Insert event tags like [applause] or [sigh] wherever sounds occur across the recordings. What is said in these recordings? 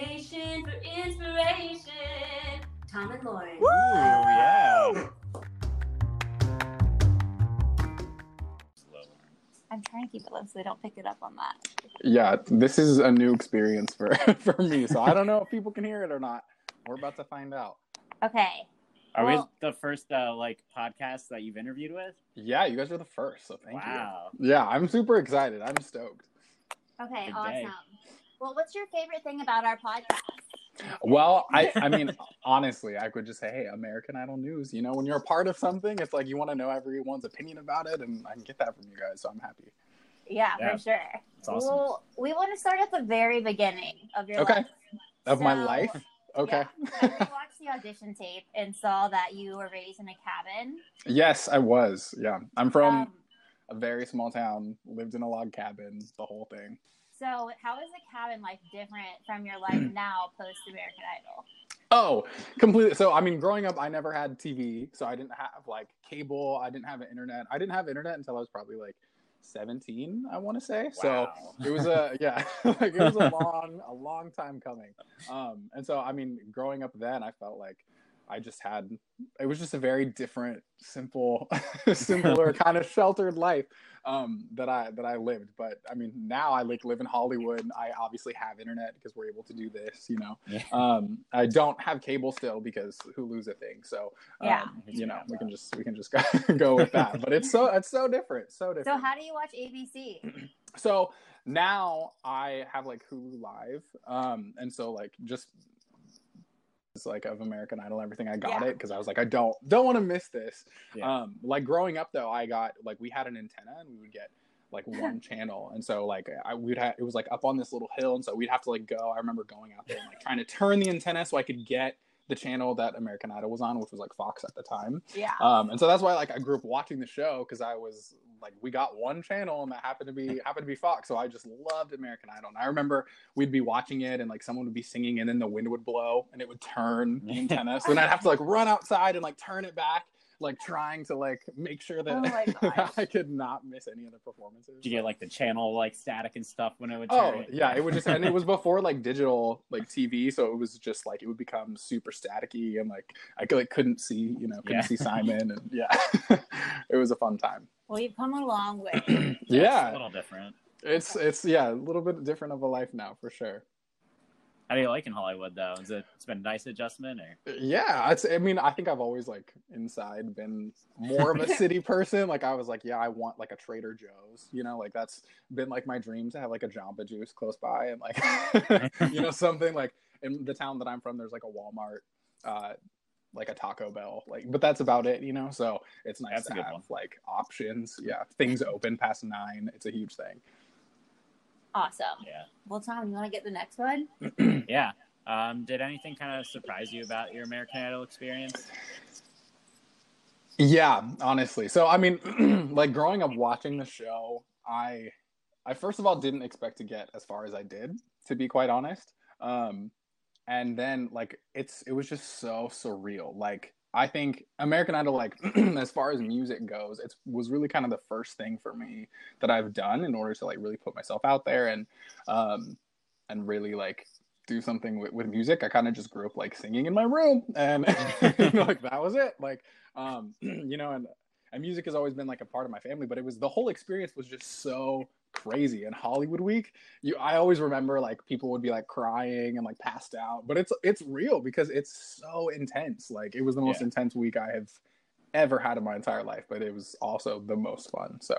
Nation for inspiration. Tom and Lauren. Ooh, yeah. I'm trying to keep it low so they don't pick it up on that. Yeah, this is a new experience for [laughs] for me, so I don't know if people can hear it or not. We're about to find out. Okay. Are Well- we the first uh, like podcast that you've interviewed with? Yeah, you guys are the first, so thank wow. you. Yeah, I'm super excited. I'm stoked. Okay, Good awesome. day. Well, what's your favorite thing about our podcast? Well, I I mean, [laughs] honestly, I could just say, hey, American Idol news. You know, when you're a part of something, it's like you want to know everyone's opinion about it, and I can get that from you guys, so I'm happy. Yeah, Yeah. for sure. It's awesome. Well, we want to start at the very beginning of your Okay. life. Of my life, okay. Yeah. [laughs] I watched the audition tape and saw that you were raised in a cabin. yes, I was. Yeah, I'm from Um, a very small town, lived in a log cabin, the whole thing. So, how is the cabin life different from your life [clears throat] now post American Idol? Oh, completely. So, I mean, growing up, I never had TV, so I didn't have like cable. I didn't have internet. I didn't have internet until I was probably like 17, I want to say. So it was a [laughs] yeah, [laughs] like it was a long, a long time coming. Um, and so I mean, growing up then, I felt like I just had it was just a very different, simple, [laughs] simpler [laughs] kind of sheltered life um, that I that I lived. But I mean, now I like live in Hollywood. I obviously have internet because we're able to do this. You know, Yeah. um, I don't have cable still because Hulu's a thing. So um, Yeah. you know, we can just we can just go, [laughs] go with that. But it's so it's so different, so different. So, how do you watch ABC? So now I have like Hulu Live, um, and so like just it's like of American Idol, and everything. I got Yeah. it because I was like, I don't don't want to miss this. Yeah. Um, like growing up though, I got like we had an antenna and we would get like [laughs] one channel, and so like I we'd have it was like up on this little hill, and so we'd have to like go. I remember going out there and like trying to turn the antenna so I could get the channel that American Idol was on, which was like Fox at the time. Yeah. Um, and so that's why like I grew up watching the show because I was like we got one channel and that happened to be happened to be Fox. So I just loved American Idol. And I remember we'd be watching it and like someone would be singing and then the wind would blow and it would turn the antenna. So then I'd have to like run outside and like turn it back, like trying to like make sure that Oh my. [laughs] I could not miss any of the performances. Did you get like the channel like static and stuff when it would Oh turn? yeah, it would just and it was [laughs] before like digital like TV, so it was just like it would become super staticky and like I could, like couldn't see you know couldn't Yeah. see Simon and yeah, [laughs] it was a fun time. Well, you've come a long way. [clears throat] Yeah. It's a little different. it's it's yeah a little bit different of a life now for sure. How do you like in Hollywood though? Is it it's been a nice adjustment or Yeah, it's I mean I think I've always like inside been more of a [laughs] city person. Like I was like yeah I want like a Trader Joe's, you know like that's been like my dream to have like a Jamba Juice close by and like [laughs] you know something like in the town that I'm from there's like a Walmart. Uh, like a Taco Bell, like, but that's about it, you know. So it's nice That's to have one. like options. Yeah, things open past nine. It's a huge thing. Awesome. yeah. Well, Tom, you want to get the next one? [clears throat] Yeah. Um, did anything kind of surprise you about your American Idol experience? Yeah, honestly. So I mean, [clears throat] like growing up watching the show, I I first of all didn't expect to get as far as I did, to be quite honest. Um and then like it's it was just so surreal. Like I think American Idol like [clears throat] as far as music goes, it was really kind of the first thing for me that I've done in order to like really put myself out there and um and really like do something with, with music. I kind of just grew up like singing in my room and [laughs] like that was it. Like um [clears throat] you know and and music has always been like a part of my family but it was the whole experience was just so crazy and hollywood week you i always remember like people would be like crying and like passed out but it's it's real because it's so intense like it was the most Yeah. intense week i have ever had in my entire life but it was also the most fun so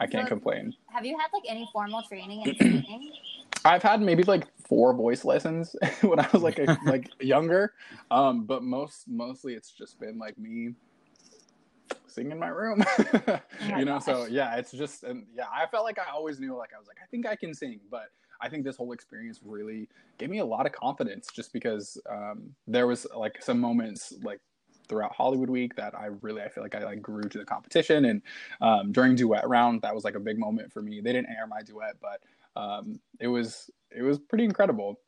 i can't So- complain Have you had like any formal training in [clears throat] singing? I've had maybe like four voice lessons [laughs] when I was like a, [laughs] like younger, um, but most mostly it's just been like me singing in my room, [laughs] my you know. So yeah, it's just and yeah, I felt like I always knew like I was like I think I can sing, but I think this whole experience really gave me a lot of confidence just because um, there was like some moments like throughout Hollywood Week that I really I feel like I like grew to the competition and um, during duet round that was like a big moment for me. They didn't air my duet, but um, it was it was pretty incredible.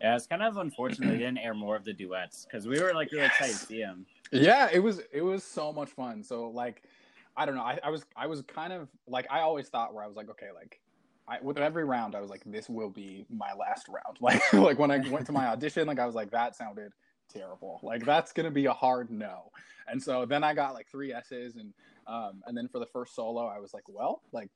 Yeah, it's kind of unfortunate they didn't air more of the duets because we were like really excited to see them. Yeah, it was it was so much fun. So like I don't know, I, I was I was kind of like I always thought where I was like, okay, like I, with every round, I was like, this will be my last round. [laughs] Like, like when I went to my audition, like I was like, that sounded terrible. Like that's gonna be a hard no. And so then I got like three S's, and um, and then for the first solo, I was like, well, like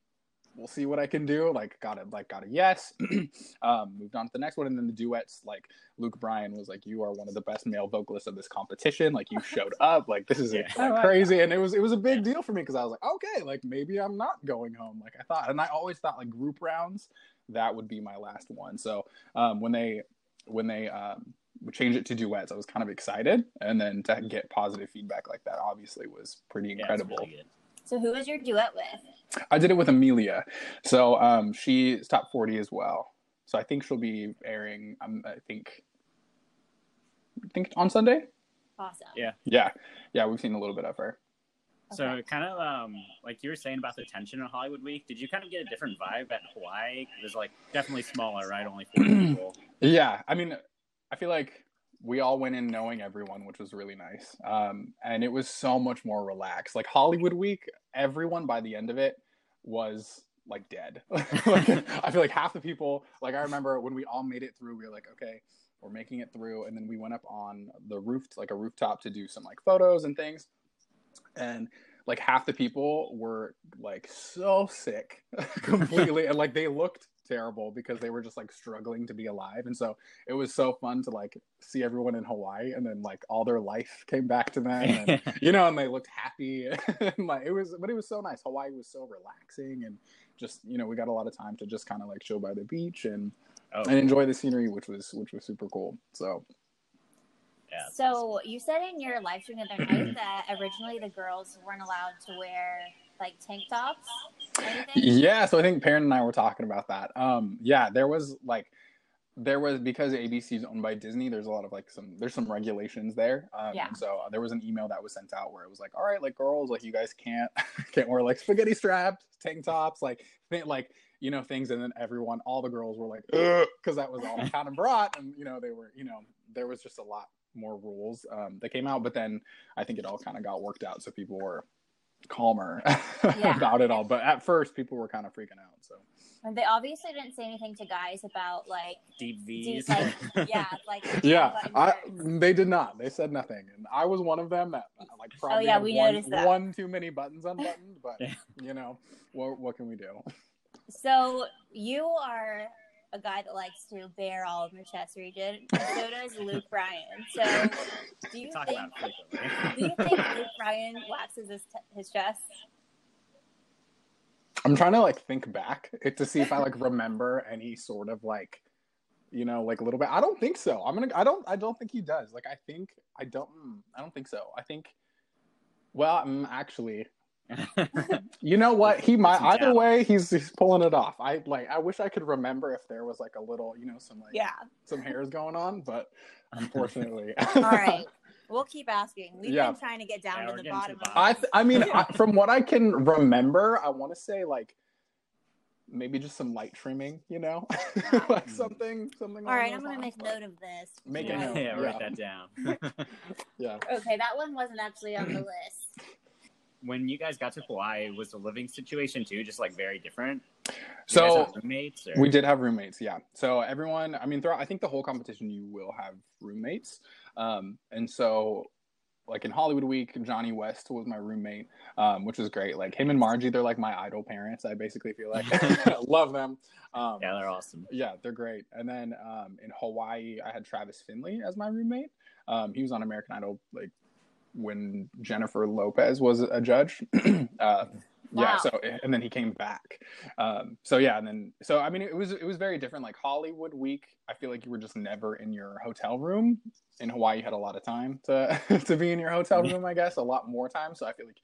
we'll see what I can do. Like got it, like got a yes. [clears throat] um, moved on to the next one, and then the duets. Like Luke Bryan was like, "You are one of the best male vocalists of this competition. Like you showed [laughs] up. Like this is Yeah. like, crazy." And it was it was a big deal for me because I was like, "Okay, like maybe I'm not going home." Like I thought, and I always thought like group rounds that would be my last one. So um, when they when they um, changed it to duets, I was kind of excited, and then to get positive feedback like that obviously was pretty incredible. really good. So who was your duet with? I did it with Amelia. So um, she's top 40 as well. So I think she'll be airing, um, I think, I think on Sunday. Awesome. Yeah. Yeah. Yeah. We've seen a little bit of her. So Okay. kind of um like you were saying about the tension in Hollywood Week. Did you kind of get a different vibe at Hawaii? It was like definitely smaller, right? Only forty [clears throat] people. Yeah. I mean, I feel like we all went in knowing everyone, which was really nice. Um, and it was so much more relaxed. Like Hollywood Week, everyone by the end of it was like dead. [laughs] like, I feel like half the people, like I remember when we all made it through, we were like, okay, we're making it through. And then we went up on the roof, like a rooftop to do some like photos and things. And like half the people were like so sick [laughs] completely. and like they looked terrible because they were just like struggling to be alive. And so it was so fun to like see everyone in Hawaii and then like all their life came back to them. And, [laughs] you know, and they looked happy. and [laughs] like it was, but it was so nice. Hawaii was so relaxing and just, you know, we got a lot of time to just kind of like chill by the beach and, Oh, and enjoy the scenery, which was, which was super cool. So yeah. So you said in your live stream the other night that originally the girls weren't allowed to wear like tank tops. Anything? Yeah, so I think Perrin and I were talking about that. Um, yeah, there was like, there was because ABC is owned by Disney. There's a lot of like some there's some regulations there. Um, Yeah. so there was an email that was sent out where it was like, all right, like girls, like you guys can't [laughs] can't wear like spaghetti straps, tank tops, like th- like you know things. And then everyone, all the girls were like, because that was all [laughs] kind of brought, and you know they were you know there was just a lot more rules um, that came out. But then I think it all kind of got worked out, so people were calmer [laughs] Yeah. about it all. But at first, people were kind of freaking out. So And they obviously didn't say anything to guys about like Deep deep, V's. [laughs] like yeah, like yeah, I, they did not. They said nothing, and I was one of them that uh, like probably Oh, yeah, we one, noticed that. one too many buttons unbuttoned. But [laughs] Yeah. you know, what what can we do? So you are a guy that likes to bare all of your chest region. [laughs] So does Luke Bryan. So [laughs] do you Talk think about [laughs] do you think Luke Bryan waxes his, his chest? I'm trying to like think back to see if I like remember any sort of like, you know, like a little bit. I don't think so. I'm gonna. I don't. I don't think he does. Like I think I don't. mm, I don't think so. I think. Well, mm, actually, you know what? He might. Either doubt. way, he's he's pulling it off. I like. I wish I could remember if there was like a little, you know, some like Yeah. some hairs going on, but [laughs] unfortunately. [laughs] All right. We'll keep asking. We've Yeah. been trying to get down Yeah, to the getting to bottom of bottom. I th- I mean, I, from what I can remember, I want to say like maybe just some light trimming, you know, [laughs] like hmm. something something. All right, I'm gonna make note of this. Make a Yeah. note. yeah, write Yeah. that down. Yeah. Okay, that one wasn't actually on the [clears throat] list. When you guys got to Hawaii, was the living situation too just like very different? You So roommates, or? we did have roommates, yeah. So everyone, I mean, throughout, I think the whole competition, you will have roommates, um, and so. Like in Hollywood Week, Johnny West was my roommate, um, which was great. Like him and Margie, they're like my idol parents. I basically feel like [laughs] [laughs] love them. Um, yeah, they're awesome. Yeah, they're great. And then um, in Hawaii, I had Travis Finley as my roommate. Um, he was on American Idol like when Jennifer Lopez was a judge. [clears throat] uh, Yeah. So and then he came back. Um, so yeah, and then so I mean it was it was very different. Like Hollywood Week, I feel like you were just never in your hotel room. In Hawaii, you had a lot of time to [laughs] to be in your hotel room. I guess a lot more time. So I feel like.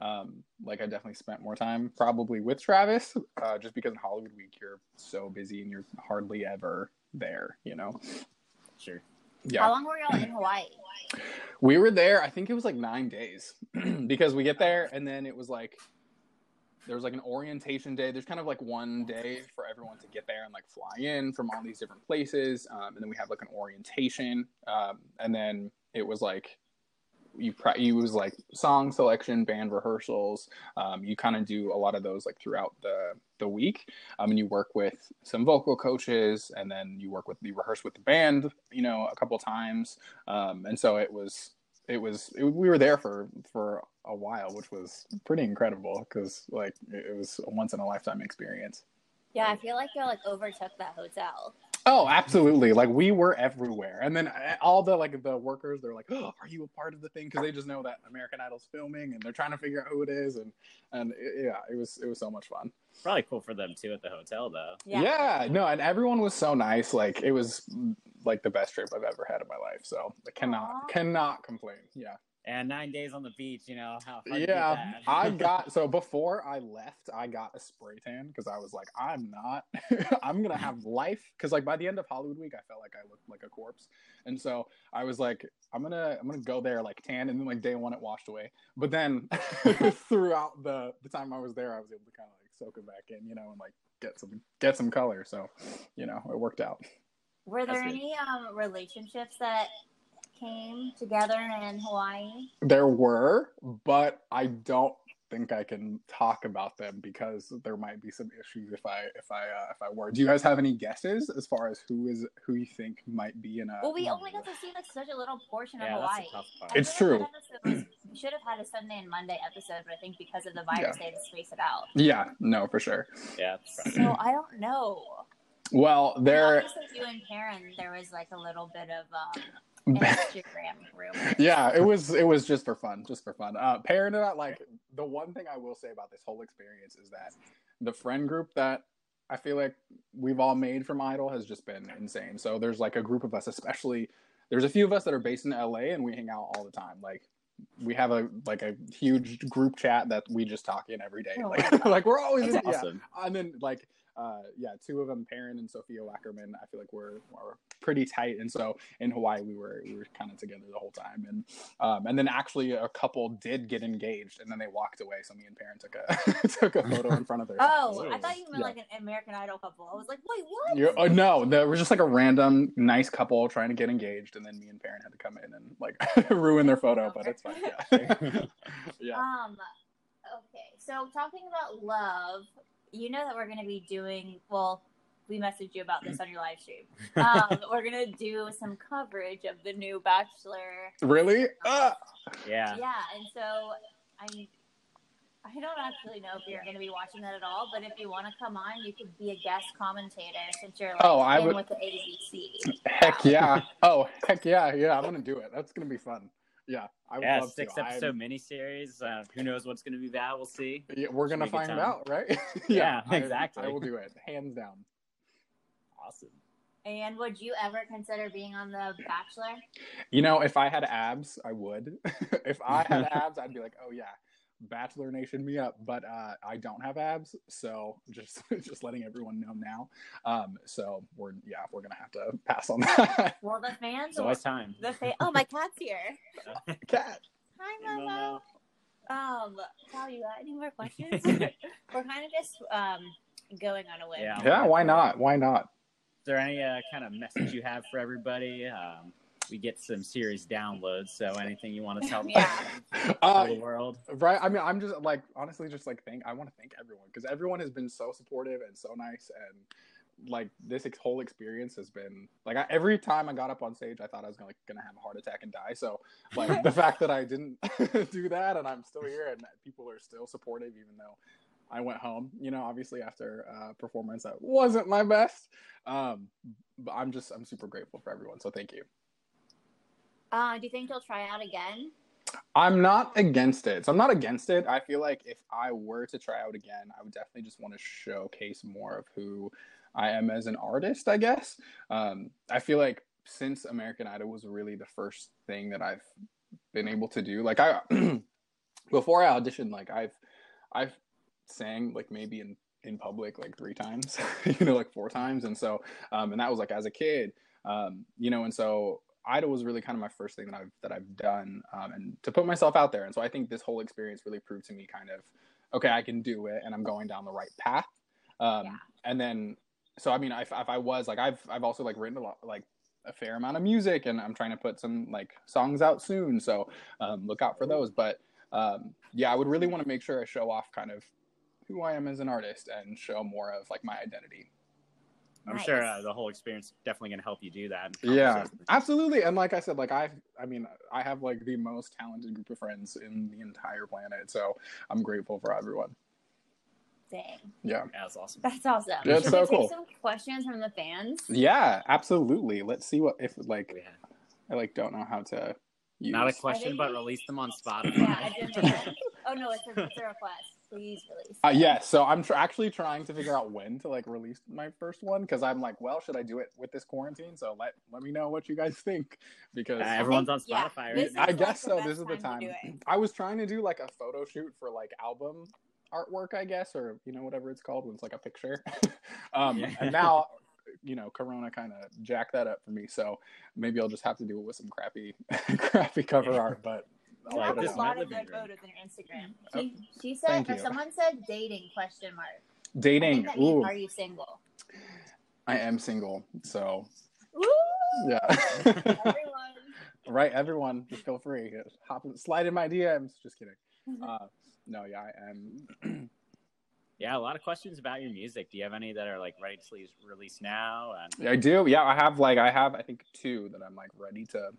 Um, like I definitely spent more time probably with Travis, uh, just because in Hollywood Week you're so busy and you're hardly ever there, you know. Sure. How long were y'all in Hawaii? we were there. I think it was like nine days [clears throat] because we get there and then it was like there was like an orientation day. There's kind of like one day for everyone to get there and like fly in from all these different places, um, and then we have like an orientation, um, and then it was like you you use like song selection, band rehearsals. Um, you kind of do a lot of those like throughout the the week. Um, and you work with some vocal coaches, and then you work with you rehearse with the band, you know, a couple times. Um, and so it was it was it, we were there for for a while, which was pretty incredible because like it, it was a once in a lifetime experience. Yeah, I feel like you like overtook that hotel. Oh, absolutely! Like we were everywhere, and then uh, all the like the workers, they're like, "Oh, are you a part of the thing?" Because they just know that American Idol's filming, and they're trying to figure out who it is, and and it, yeah, it was it was so much fun. Probably cool for them too at the hotel though. Yeah. yeah. no, and everyone was so nice. Like it was like the best trip I've ever had in my life. So I cannot Aw. cannot complain. Yeah. And nine days on the beach, you know how. hard Yeah, that? I [laughs] got so before I left, I got a spray tan because I was like, I'm not, [laughs] I'm gonna have life. Because like by the end of Hollywood Week, I felt like I looked like a corpse, and so I was like, I'm gonna, I'm gonna go there like tan, and then like day one it washed away. But then [laughs] throughout the the time I was there, I was able to kind of like soak it back in, you know, and like get some get some color. So, you know, it worked out. Were there That's any um, relationships that came together in Hawaii? There were, but I don't think I can talk about them because there might be some issues if I if I uh, if I were. Do you guys have any guesses as far as who is who you think might be in a? Well, we only got to see like such a little portion of yeah, Hawaii. that's a tough part. It's true. episode was- we should have had a Sunday and Monday episode, but I think because of the virus, they had to space it out. Yeah, no, for sure. yeah, it's So I don't know. Well, there. Obviously, you and Perrin, there was like a little bit of um, [laughs] Instagram rumors. yeah, it was it was just for fun, just for fun. Uh, Perrin and I, like the one thing I will say about this whole experience is that the friend group that I feel like we've all made from Idol has just been insane. So there's like a group of us, especially there's a few of us that are based in LA and we hang out all the time. Like we have a like a huge group chat that we just talk in every day. Oh Like God. [laughs] like we're always in, That's yeah. awesome. and then like uh yeah two of them Perrin and Sophia Wackerman I feel like we're, we're pretty tight and so in Hawaii we were we were kind of together the whole time and um and then actually a couple did get engaged and then they walked away so me and Perrin took a [laughs] took a photo in front of their [laughs] Oh, I thought you meant Yeah. like an American Idol couple. I was like, wait, what? You're, oh, no, there was just like a random nice couple trying to get engaged, and then me and Perrin had to come in and like [laughs] ruin their photo, but it's fine. Yeah, yeah. Um, okay, so talking about love, you know that we're going to be doing, well, we messaged you about this on your live stream. [laughs] Um, we're going to do some coverage of the new Bachelor. really? Ah! yeah. Yeah, and so I I don't actually know if you're going to be watching that at all, but if you want to come on, you could be a guest commentator since you're like Oh, I in would- with the ABC. Heck yeah! Oh, heck yeah! Yeah, I'm gonna do it. That's gonna be fun. Yeah, I would Yeah, love six to. I'm- episode miniseries. Uh, who knows what's going to be that? We'll see. Yeah, we're gonna Should be a good find out, right? [laughs] Yeah, [laughs] I- exactly. I will do it, hands down. Awesome. And would you ever consider being on The Bachelor? You know, if I had abs, I would. [laughs] if I had abs, I'd be like, oh yeah, Bachelor Nation me up. But uh, I don't have abs, so just [laughs] just letting everyone know now. Um, so we're yeah, we're gonna have to pass on that. [laughs] Well, the fans. It's always time. The fa- oh, my cat's here. [laughs] Cat. Hi, No, Momo. no. Um, Sal, you got any more questions? We're kind of just um going on a whim. Yeah. Yeah, why not? Why not? Is there any uh, kind of message you have for everybody? Um, we get some series downloads, so anything you want to [laughs] tell Yeah. Uh, the world? right. I mean, I'm just like honestly, just like thank. I want to thank everyone because everyone has been so supportive and so nice and like this ex- whole experience has been like I, every time I got up on stage, I thought I was gonna, like, gonna have a heart attack and die. So like the [laughs] fact that I didn't [laughs] do that and I'm still here and people are still supportive, even though I went home, you know, obviously after a performance that wasn't my best. Um, but I'm just I'm super grateful for everyone. So thank you. Uh, do you think you'll try out again? I'm not against it. So I'm not against it. I feel like if I were to try out again, I would definitely just want to showcase more of who I am as an artist, I guess. Um, I feel like since American Idol was really the first thing that I've been able to do, like I [clears throat] before I auditioned, like I've I've sang like maybe in in public like three times, [laughs] you know, like four times, and so um, and that was like as a kid, um, you know, and so Idol was really kind of my first thing that I've that I've done, um, and to put myself out there. And so I think this whole experience really proved to me kind of, okay, I can do it, and I'm going down the right path. Um, Yeah. And then, so I mean, if, if I was like, I've I've also like written a lot, like a fair amount of music, and I'm trying to put some like songs out soon. So um, look out for those. But um, yeah, I would really want to make sure I show off kind of who I am as an artist and show more of like my identity. I'm Nice. sure uh, the whole experience definitely going to help you do that. Yeah, absolutely. And like I said, like I, I mean, I have like the most talented group of friends in the entire planet. So I'm grateful for everyone. Dang. Yeah. Yeah, that's awesome. That's awesome. Yeah, it's Should so we take cool. some questions from the fans? Yeah, absolutely. Let's see what if like Yeah. I like don't know how to use. Not a question, think but release them on Spotify. [laughs] Yeah, I did make that. Oh no, it's a, it's a request. Please release. Uh, yeah, so I'm tr- actually trying to figure out when to like release my first one because I'm like, well, should I do it with this quarantine? So let let me know what you guys think because Uh, everyone's on think- yeah, Spotify right this now. is I guess like so. This is the time time. to do it. I was trying to do like a photo shoot for like album artwork, I guess, or you know whatever it's called when it's like a picture. [laughs] um, Yeah. And now, you know, Corona kind of jacked that up for me. So maybe I'll just have to do it with some crappy, [laughs] crappy cover art. But You I'll have put a lot of living good room. photos on your Instagram. Oh, She, she said, or you. someone said dating question mark. Dating. think means, are you single? I am single. So Woo! yeah. Everyone. [laughs] right, everyone, just feel free. Hop, slide in my DMs. Just kidding. Mm-hmm. Uh, no, yeah, I am. [clears throat] Yeah, a lot of questions about your music. Do you have any that are like ready to release now? And I do. Yeah, I have like I have I think two that I'm like ready to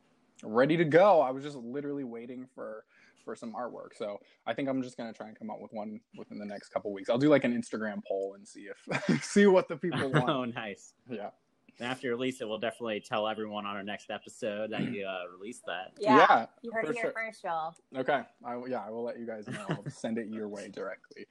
ready to go. I was just literally waiting for for some artwork. So I think I'm just gonna try and come up with one within the next couple weeks. I'll do like an Instagram poll and see if [laughs] see what the people [laughs] want. oh, nice. yeah. And after you release it, we'll definitely tell everyone on our next episode that you uh, released that. Yeah. Yeah. You heard for it here sure. first, y'all. Okay. I will- yeah, I will let you guys know. I'll send it your way directly.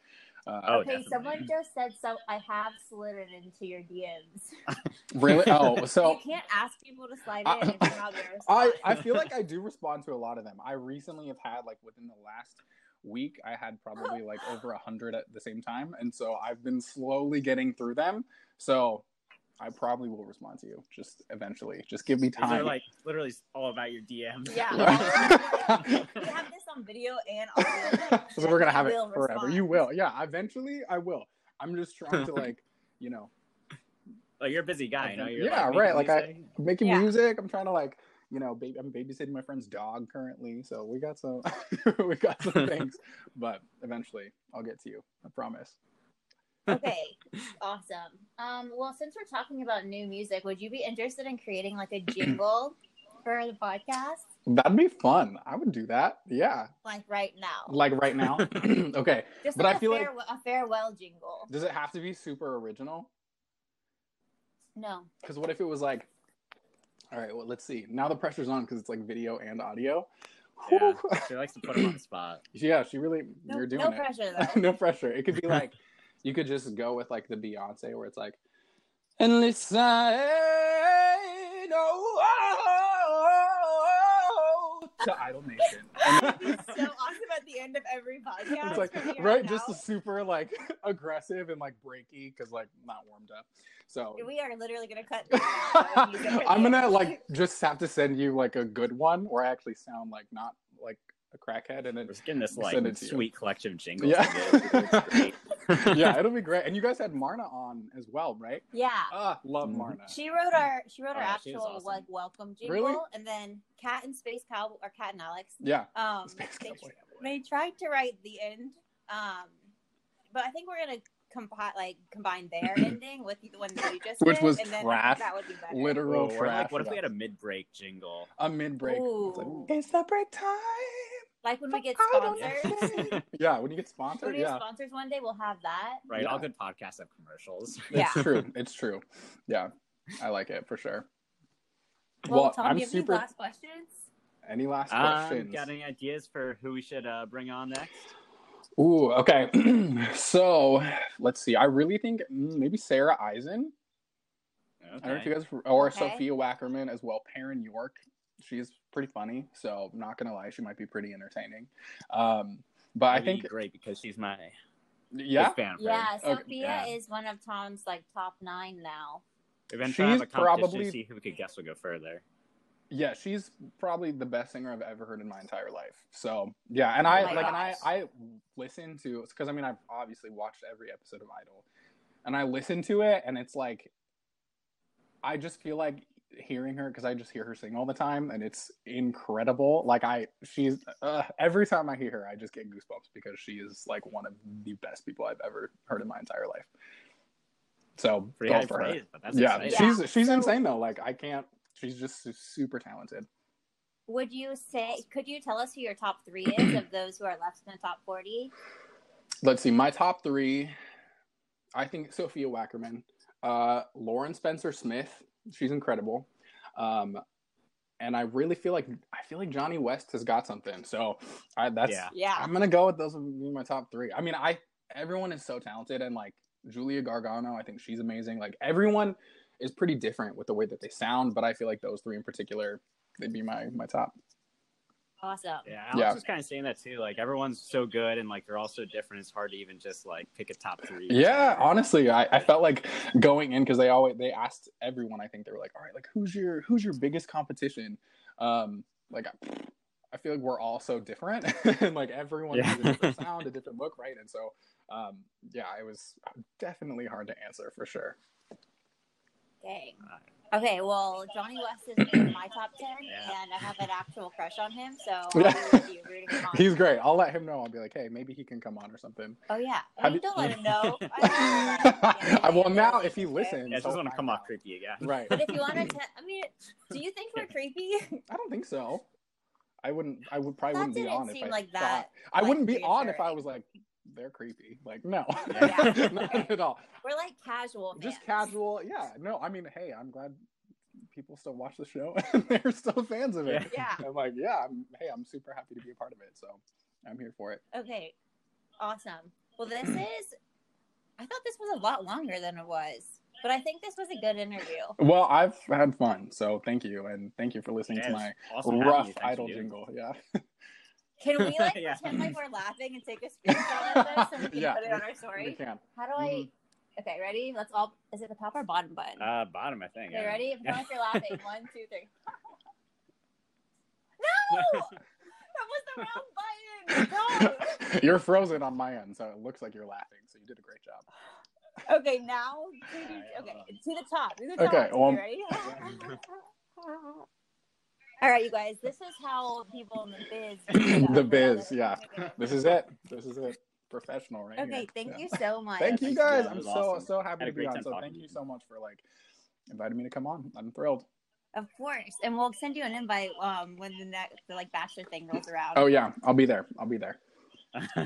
Uh, Oh, okay, definitely. someone just said so. I have slid it into your DMs. [laughs] really? Oh, [laughs] so you can't ask people to slide I- in if you're not gonna [laughs] I. I feel like I do respond to a lot of them. I recently have had like within the last week, I had probably like over a hundred at the same time, and so I've been slowly getting through them. So I probably will respond to you just eventually. Just give me These are time. like literally all about your DMs. Yeah. [laughs] [laughs] we have this on video and audio. so we're gonna have it forever. respond. You will, yeah. Eventually, I will. I'm just trying to [laughs] like, you know, Like you're a busy guy, you know. You're Yeah, like, right, making like I- making Yeah. music. I'm trying to like, you know, baby, I'm babysitting my friend's dog currently, so we got some, we got some things. But eventually, I'll get to you. I promise. Okay, awesome. Um, well, since we're talking about new music, would you be interested in creating like a [clears throat] jingle for the podcast, That'd be fun. I would do that. Yeah, like right now? like right now. [laughs] [clears throat] okay. Just but like I a feel like- a farewell jingle. Does it have to be super original? No. Because what if it was like, all right, well, let's see. Now the pressure's on because it's like video and audio. Yeah, [laughs] she likes to put him on the spot. yeah, she really. No, you're doing no it. pressure [laughs] though. no pressure. It could be like you could just go with like the Beyonce where it's like and listen oh, to Idol Nation. [laughs] And so awesome at the end of every [laughs] podcast. it's like right, just out. super like [laughs] aggressive and like breaky because like not warmed up. So we are literally gonna cut. this out of music at I'm gonna like just have to send you like a good one or I actually sound like not like a crackhead and then We're just getting this like Send you. sweet collection of jingles. Yeah. Together. It's [laughs] great. yeah, it'll be [laughs] great. And you guys had Marna on as well, right? yeah. Ah, love Mhm. Marna. She wrote our she wrote Oh, our yeah, she was actual awesome. like welcome jingle, Really? and then Kat and Space Cow or Kat and Alex. Yeah. Um, Space they, Cowboy. they tried to write the end, um, but I think we're gonna compi- like combine their [clears throat] ending with the one that you just Which did, was and then trash. That would be better. Literal Or, trash. like, what if we had a mid-break jingle? a mid break? Ooh. It's the break time. Like when we get I sponsors. [laughs] yeah, when you get when sponsored, we get yeah. sponsors one day, we'll have that. Right, Yeah. all good podcasts have commercials. [laughs] Yeah. It's true. It's true. Yeah, I like it for sure. Well, Well, Tom, I'm do you have super. any last questions? Any last Um, questions? got any ideas for who we should uh, bring on next? Ooh, okay. [clears throat] so let's see. I really think mm, maybe Sarah Eisen. I don't know if you guys or Okay. Sophia Wackerman as well. Perrin York. She's pretty funny, so I'm not gonna lie, she might be pretty entertaining. Um, but I That'd be think great because she's my yeah, fan. of her. Yeah, Okay. Sophia Yeah. is one of Tom's like top nine now. Eventually, have She's a competition probably- to see who we could guess will go further. yeah, she's probably the best singer I've ever heard in my entire life. So yeah, and Oh I my like, and I. I listen to because I mean I've obviously watched every episode of Idol, and I listen to it, and it's like, I just feel like hearing her because I just hear her sing all the time, and it's incredible. Like I, she's uh, every time I hear her, I just get goosebumps because she is like one of the best people I've ever heard in my entire life. So Pretty go high for her. praise, but that's Yeah, exciting. she's she's So- insane though. Like I can't. She's just super talented. Would you say? Could you tell us who your top three is of [clears throat] those who are left in the top forty? Let's see. My top three. I think Sophia Wackerman, uh, Lauren Spencer Smith. She's incredible. Um, and I really feel like I feel like Johnny West has got something. So I, that's Yeah. Yeah. I'm gonna go with those would be my top three. I mean, I everyone is so talented and like Julia Gargano, I think she's amazing. Like everyone is pretty different with the way that they sound, but I feel like those three in particular, they'd be my my top. Awesome. Yeah, I was Yeah. just kind of saying that too. Like everyone's so good and like they're all so different. It's hard to even just like pick a top three. Yeah, honestly, I, I felt like going in because they always they asked everyone. I think they were like, all right, like who's your who's your biggest competition? Um, like I feel like we're all so different, [laughs] and like everyone has a different [laughs] sound, a different look, right? And so, um, yeah, it was definitely hard to answer for sure. Dang. Uh, okay, well, Johnny West is in my top ten, [clears throat] Yeah. and I have an actual crush on him, so [laughs] Yeah. be with you rooting him on. He's great. I'll let him know. I'll be like, hey, maybe he can come on or something. Oh yeah, Have I you- don't let him know. [laughs] I, I- [laughs] well, now if he listens, Yeah, it just he'll want to come off creepy again. Right. But if you want to, I mean, do you think we're creepy? I don't think so. I wouldn't. I would probably That wouldn't be didn't on if seem I like thought- that, I like, wouldn't be on if I was like, they're creepy. Like, no, [laughs] Yeah. not at all. We're like casual. Just casual. Yeah. No, I mean, hey, I'm glad people still watch the show [laughs] and they're still fans of it. Yeah. I'm like, yeah. I'm, hey, I'm super happy to be a part of it. So I'm here for it. Okay. Awesome. Well, this [clears throat] is. I thought this was a lot longer than it was, but I think this was a good interview. Well, I've had fun. So thank you, and thank you for listening Yeah, to my awesome rough you. Thanks for idol jingle. Yeah. [laughs] Can we like [laughs] Yeah. pretend like we're laughing and take a screenshot of this and we can [laughs] Yeah, put it on our We story? can. How do I? Okay, ready? Let's all. Is it the top or bottom button? Mm-hmm. Uh, bottom, I think. okay, yeah. ready? Pretend like [laughs] you're laughing. One, two, three. No, that was the wrong button. No. you're frozen on my end, so it looks like you're laughing. So you did a great job. Okay, now to the, okay to the top. To the top. Okay, well- you ready? All right, you guys. This is how people in the biz. [clears throat] The biz, yeah. This is it. This is it. Professional, right? Okay, here. thank Yeah. you so much. Thank you guys. I'm so awesome. so happy to be on. So thank you you. so much for like inviting me to come on. I'm thrilled. Of course, and we'll send you an invite um when the next the like bachelor thing rolls around. Oh yeah, I'll be there. I'll be there. [laughs] [laughs]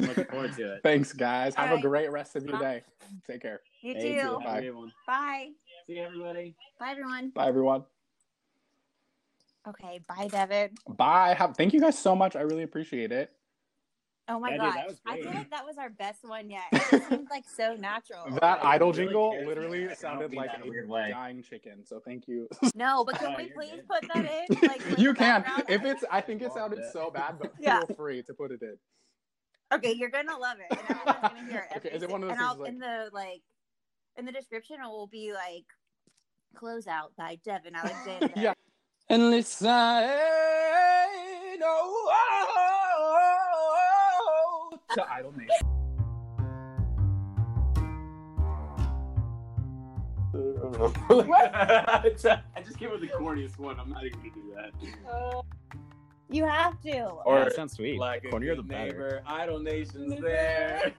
Looking forward to it. Thanks, guys. Have All a great rest of your day. Take care. You Thank too. Have Bye. a. Bye. See you, everybody. Bye, everyone. Bye, everyone. Okay, bye, Devon. Bye. Have thank you guys so much. I really appreciate it. Oh my Yeah, gosh, that I feel like that was our best one yet. [laughs] It seemed like so natural. That idol jingle cares. literally I sounded like a a weird way. dying chicken. So thank you. [laughs] No, but can Oh, we please good. put that in? [laughs] Like, you can. If it's I think it sounded it. so bad, but Yeah. feel free to put it in. Okay, you're gonna love it, and everyone's gonna hear it. Okay, is it one of those and I'll, things in the like in the description it will be like close out by Devon Alexander. Yeah. And listen, oh, to Idol Nation. [laughs] I just came with the corniest one. I'm not even gonna do that. You have to. Or yeah, that sounds sweet. like a cornier the good better. neighbor, Idol Nation's there.